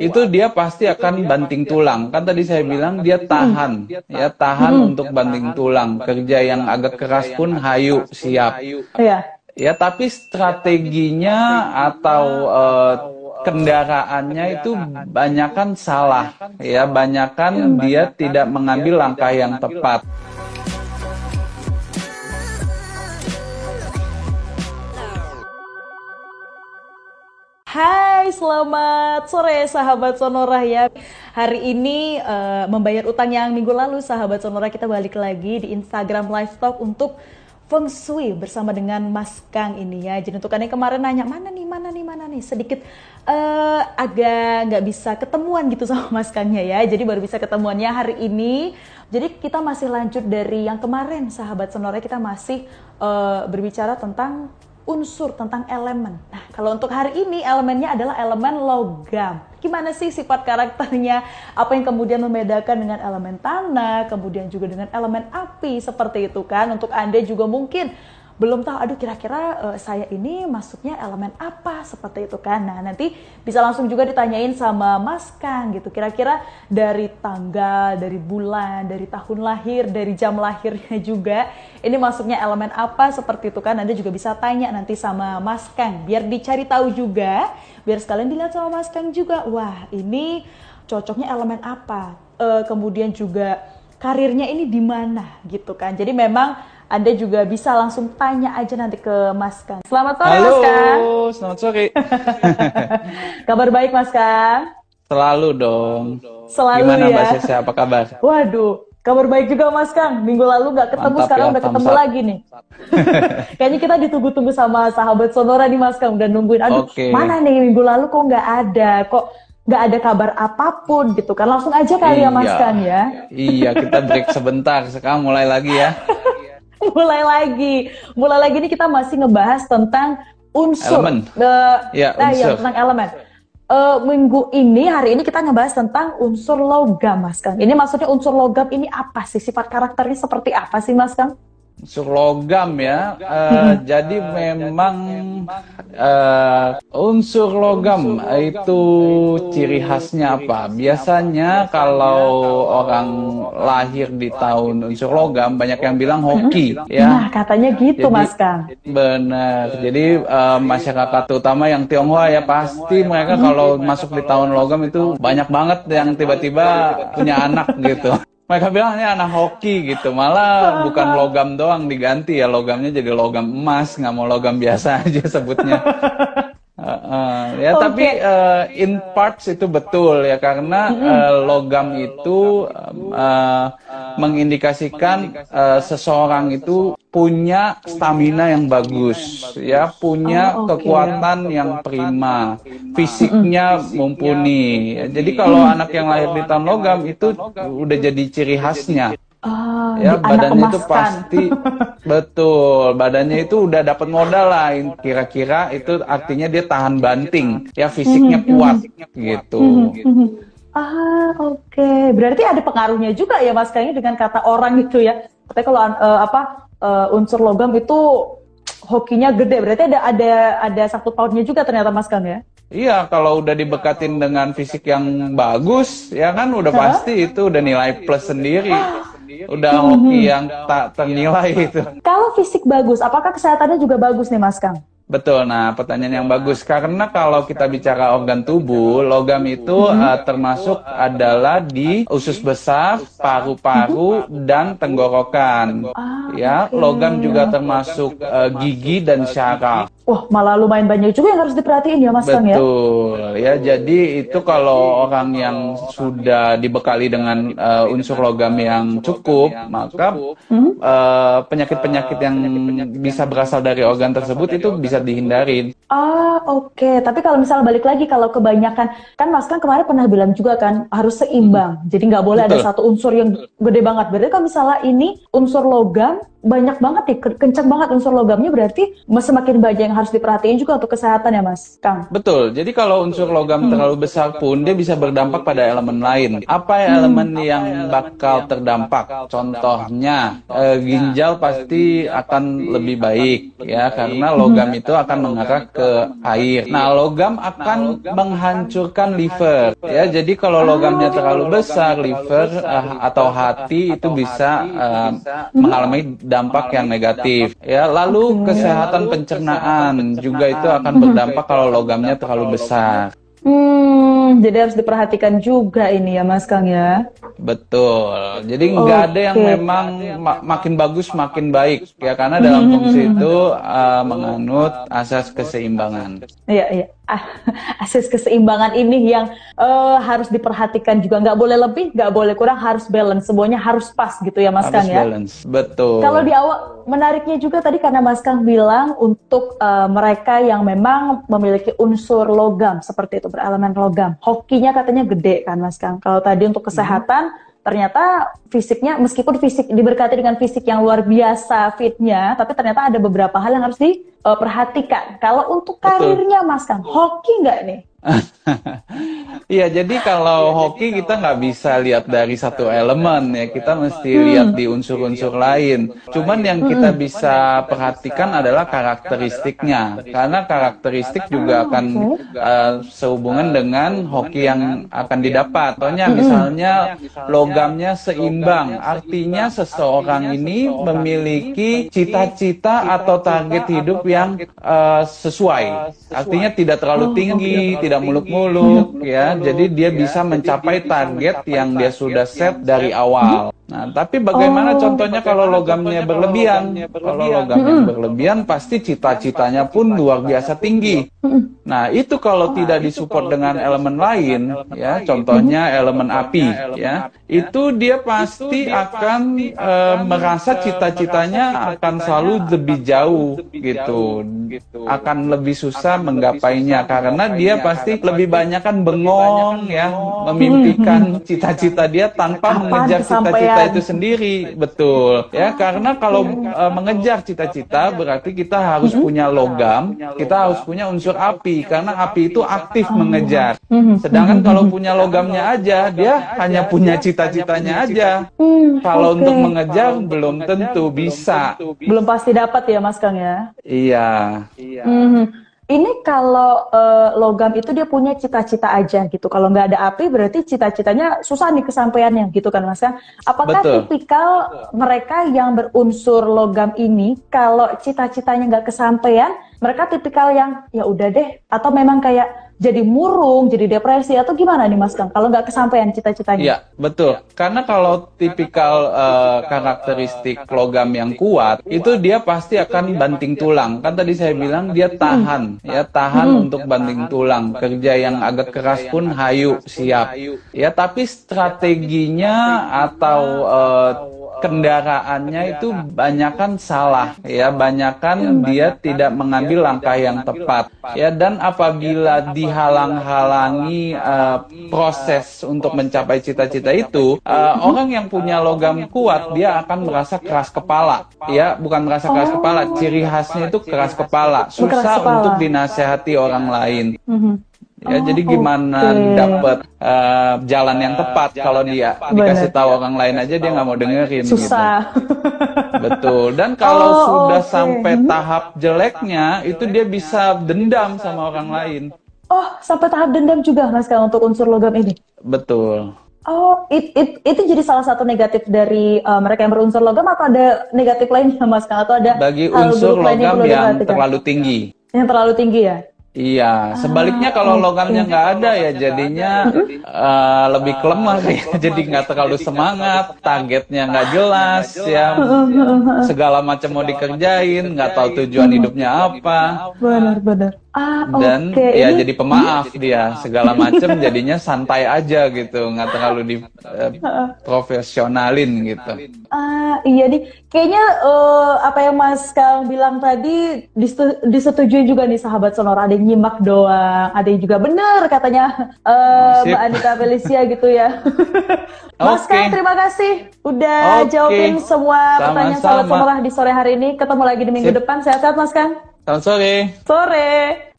itu dia pasti akan banting tulang. Kan tadi saya bilang dia tahan, ya tahan Hmm. untuk banting tulang. Kerja yang agak keras pun hayu siap. Iya. Ya, tapi strateginya atau eh, kendaraannya itu banyakan salah. Ya, banyakan dia tidak mengambil langkah yang tepat. Selamat sore sahabat Sonora ya. Hari ini eh, membayar utang yang minggu lalu sahabat Sonora kita balik lagi di Instagram Live Talk untuk Feng Shui bersama dengan Mas Kang ini ya. Jadi untuk yang kemarin nanya mana nih, mana nih, mana nih, sedikit eh, agak nggak bisa ketemuan gitu sama Mas Kangnya ya. Jadi baru bisa ketemuannya hari ini. Jadi kita masih lanjut dari yang kemarin sahabat Sonora kita masih eh, berbicara tentang unsur tentang elemen. Nah, kalau untuk hari ini elemennya adalah elemen logam. Gimana sih sifat karakternya? Apa yang kemudian membedakan dengan elemen tanah, kemudian juga dengan elemen api seperti itu kan? Untuk Anda juga mungkin belum tahu, aduh kira-kira eh, saya ini masuknya elemen apa? Seperti itu kan? Nah, nanti bisa langsung juga ditanyain sama Mas Kang gitu. Kira-kira dari tanggal, dari bulan, dari tahun lahir, dari jam lahirnya juga ini masuknya elemen apa? Seperti itu kan. Anda juga bisa tanya nanti sama Mas Kang biar dicari tahu juga biar sekalian dilihat sama Mas Kang juga. Wah ini cocoknya elemen apa? Eh, kemudian juga karirnya ini di mana gitu kan. Jadi memang anda juga bisa langsung tanya aja nanti ke Mas Kang. Selamat sore Halo, Mas Kang. selamat sore. Kabar baik Mas Kang? Selalu dong. Selalu Gimana ya. Mbak Sese, apa kabar? Waduh, kabar baik juga Mas Kang. Minggu lalu nggak ketemu, Mantap sekarang ya, udah ketemu up. lagi nih. Kayaknya kita ditunggu-tunggu sama sahabat Sonora nih Mas Kang. Udah nungguin, aduh Oke. mana nih minggu lalu kok nggak ada, kok nggak ada kabar apa pun gitu kan. Langsung aja kali ya Mas Iya. Kang ya. Iya, kita break sebentar. Sekarang mulai lagi ya. Mulai lagi, mulai lagi nih kita masih ngebahas tentang unsur. Elemen. Eh, Ya, nah, unsur. tentang elemen. Eh, minggu ini, hari ini kita ngebahas tentang unsur logam, Mas Kang. Ini maksudnya unsur logam ini apa sih? Sifat karakternya seperti apa sih, Mas Kang? Unsur logam ya. Eh, Jadi memang eh, unsur logam itu ciri khasnya apa? Biasanya kalau orang lahir di tahun unsur logam banyak yang bilang hoki Nah, ya. katanya gitu, Jadi- Mas Kang. Benar. Jadi eh, masyarakat terutama yang Tionghoa ya pasti mereka kalau masuk di tahun logam itu banyak banget yang tiba-tiba punya anak gitu. Mereka bilang ini anak hoki gitu. Malah bukan logam doang diganti ya logamnya jadi logam emas, nggak mau logam biasa aja sebutnya. Heeh. ya Oke. tapi eh, in parts itu betul ya karena eh, logam itu eh, mengindikasikan eh, seseorang itu punya stamina yang bagus ya punya Oh, oke. kekuatan yang prima fisiknya mumpuni. jadi kalau anak yang lahir di tahun logam itu udah jadi ciri khasnya. Ah, ya badannya itu pasti betul badannya itu udah dapat modal lah kira-kira itu artinya dia tahan banting. ya fisiknya kuat gitu. Mhm. Ah, oke. Berarti ada pengaruhnya juga ya, Mas ini dengan kata orang itu ya. Katanya kalau eh, apa eh, unsur logam itu hokinya gede. Berarti ada ada ada satu pautnya juga ternyata Mas Kang ya. iya kalau udah dibekatin dengan fisik yang bagus ya kan udah pasti itu udah nilai plus sendiri udah hoki yang tak ternilai itu Kalau fisik bagus, apakah kesehatannya juga bagus nih Mas Kang? Betul. Nah, pertanyaan yang bagus karena kalau kita bicara organ tubuh, logam itu eh, termasuk adalah di usus besar, paru-paru dan tenggorokan. Ah, Ya, logam juga termasuk eh, gigi dan syaraf. Wah, malah lumayan banyak juga yang harus diperhatiin ya Mas Kang ya. Betul. Ya, jadi itu kalau orang yang sudah dibekali dengan eh, unsur logam yang cukup, maka Hmm? eh, penyakit-penyakit yang bisa berasal dari organ tersebut itu bisa dihindarin. Ah, oke. Tapi kalau misalnya balik lagi, kalau kebanyakan, kan Mas kan kemarin pernah bilang juga kan, harus seimbang. Jadi nggak boleh ada Betul. satu unsur yang gede banget. Berarti kalau misalnya ini unsur logam, banyak banget nih, kencang banget unsur logamnya berarti semakin banyak yang harus diperhatiin juga untuk kesehatan ya Mas Kang. Betul. Jadi kalau unsur logam hmm. terlalu besar pun dia bisa berdampak pada elemen lain. Apa ya elemen hmm. yang bakal terdampak? Contohnya eh, ginjal pasti akan lebih baik ya karena logam itu akan mengarah ke air. Nah, logam akan menghancurkan liver ya. Jadi kalau logamnya terlalu besar, liver uh, atau hati itu bisa uh, mengalami dampak yang negatif. Ya, lalu kesehatan pencernaan juga itu akan berdampak kalau logamnya terlalu besar. Hmm, jadi harus diperhatikan juga ini ya Mas Kang ya. Betul. Jadi nggak okay. ada yang memang ma makin bagus makin baik ya karena dalam fungsi itu uh, menganut asas keseimbangan. Iya iya. Ah, asas keseimbangan ini yang uh, harus diperhatikan juga. Nggak boleh lebih nggak boleh kurang harus balance. Semuanya harus pas gitu ya Mas harus Kang ya? balance. Betul. Kalau di awal menariknya juga tadi karena Mas Kang bilang untuk uh, mereka yang memang memiliki unsur logam seperti itu berelemen logam. Hokinya katanya gede kan Mas Kang? Kalau tadi untuk kesehatan hmm ternyata fisiknya meskipun fisik diberkati dengan fisik yang luar biasa fitnya, tapi ternyata ada beberapa hal yang harus diperhatikan. Kalau untuk karirnya Mas Kang, hoki nggak nih? Iya, jadi kalau hoki kita nggak bisa lihat dari satu elemen ya, kita mesti hmm. lihat di unsur-unsur lain. Cuman yang kita hmm. bisa perhatikan adalah karakteristiknya, karena karakteristik juga akan uh, sehubungan dengan hoki yang akan didapat. Contohnya misalnya logamnya seimbang, artinya seseorang ini memiliki cita-cita atau target hidup yang uh, sesuai. Artinya tidak terlalu oh, tinggi, tidak muluk-muluk ya. Jadi dia bisa mencapai target yang dia sudah set dari awal. Nah, tapi bagaimana oh, contohnya kalau logamnya berlebihan? Kalau logamnya hmm. berlebihan pasti cita-citanya pun luar biasa tinggi. Nah, itu kalau tidak disupport dengan elemen lain, ya, contohnya elemen api, ya, itu dia pasti akan uh, merasa cita-citanya akan selalu lebih jauh, gitu, akan lebih susah menggapainya karena dia pasti lebih banyak kan bengong, ya, memimpikan cita-cita dia tanpa mengejar cita-cita cita itu sendiri, betul. Ya, karena kalau uh, mengejar cita-cita berarti kita harus punya logam, kita harus punya unsur api karena api itu aktif mengejar. Sedangkan kalau punya logamnya aja, dia hanya punya cita-citanya aja. Kalau untuk mengejar belum tentu bisa. Belum pasti dapat ya, Mas Kang ya? Iya. Iya. Ini kalau uh, logam itu dia punya cita-cita aja gitu. Kalau nggak ada api berarti cita-citanya susah nih kesampaiannya gitu kan Mas Apakah Betul. tipikal mereka yang berunsur logam ini kalau cita-citanya nggak kesampaian, mereka tipikal yang ya udah deh atau memang kayak jadi murung, jadi depresi atau gimana nih Mas Kang? Kalau nggak kesampaian cita-citanya? Iya, betul. Karena kalau tipikal uh, karakteristik logam yang kuat, itu dia pasti akan banting tulang. Kan tadi saya bilang dia tahan, ya tahan hmm. untuk banting tulang. Kerja yang agak keras pun hayu, siap. Ya, tapi strateginya atau uh, kendaraannya itu banyakkan salah ya. Banyakkan dia tidak mengambil langkah yang tepat ya. Dan apabila dihalang-halangi uh, proses untuk mencapai cita-cita itu uh, orang yang punya logam kuat dia akan merasa keras kepala ya. bukan merasa keras kepala ciri khasnya itu keras kepala. susah untuk dinasehati orang lain. Mhm. Ya, oh, jadi gimana okay. dapat uh, eh, jalan yang tepat kalau dia dikasih tahu orang lain aja dia nggak mau dengerin gitu. Susah. gitu. Betul. Dan kalau oh, sudah okay. sampai tahap jeleknya itu dia bisa dendam sama orang lain. Oh, sampai tahap dendam juga Mas kalau untuk unsur logam ini. Betul. Oh, it, it, itu jadi salah satu negatif dari uh, mereka yang berunsur logam atau ada negatif lainnya Mas Atau ada Bagi unsur logam yang, yang terlalu tinggi. Yang terlalu tinggi ya? Iya, sebaliknya ah, kalau logamnya nggak ada ya jadinya uh, lebih kelemah ya, jadi nggak terlalu semangat, targetnya nggak jelas ya, segala macam mau dikerjain, nggak tahu tujuan hidupnya apa. Benar, benar. Ah, dan oke. ya Ini- jadi pemaaf dia segala macem jadinya santai aja gitu nggak terlalu di eh, profesionalin gitu Ah, iya nih. Kayaknya eh, apa yang Mas Kang bilang tadi disetu- disetujui juga nih sahabat Sonora. Ada yang nyimak doang, ada yang juga bener katanya Sip. Mbak Anita Felicia gitu ya. Mas Oke. Kang, terima kasih udah Oke. jawabin semua pertanyaan sahabat. Sonora di sore hari ini. Ketemu lagi di minggu Sip. depan. Sehat-sehat Mas Kang. Selamat sore Sore.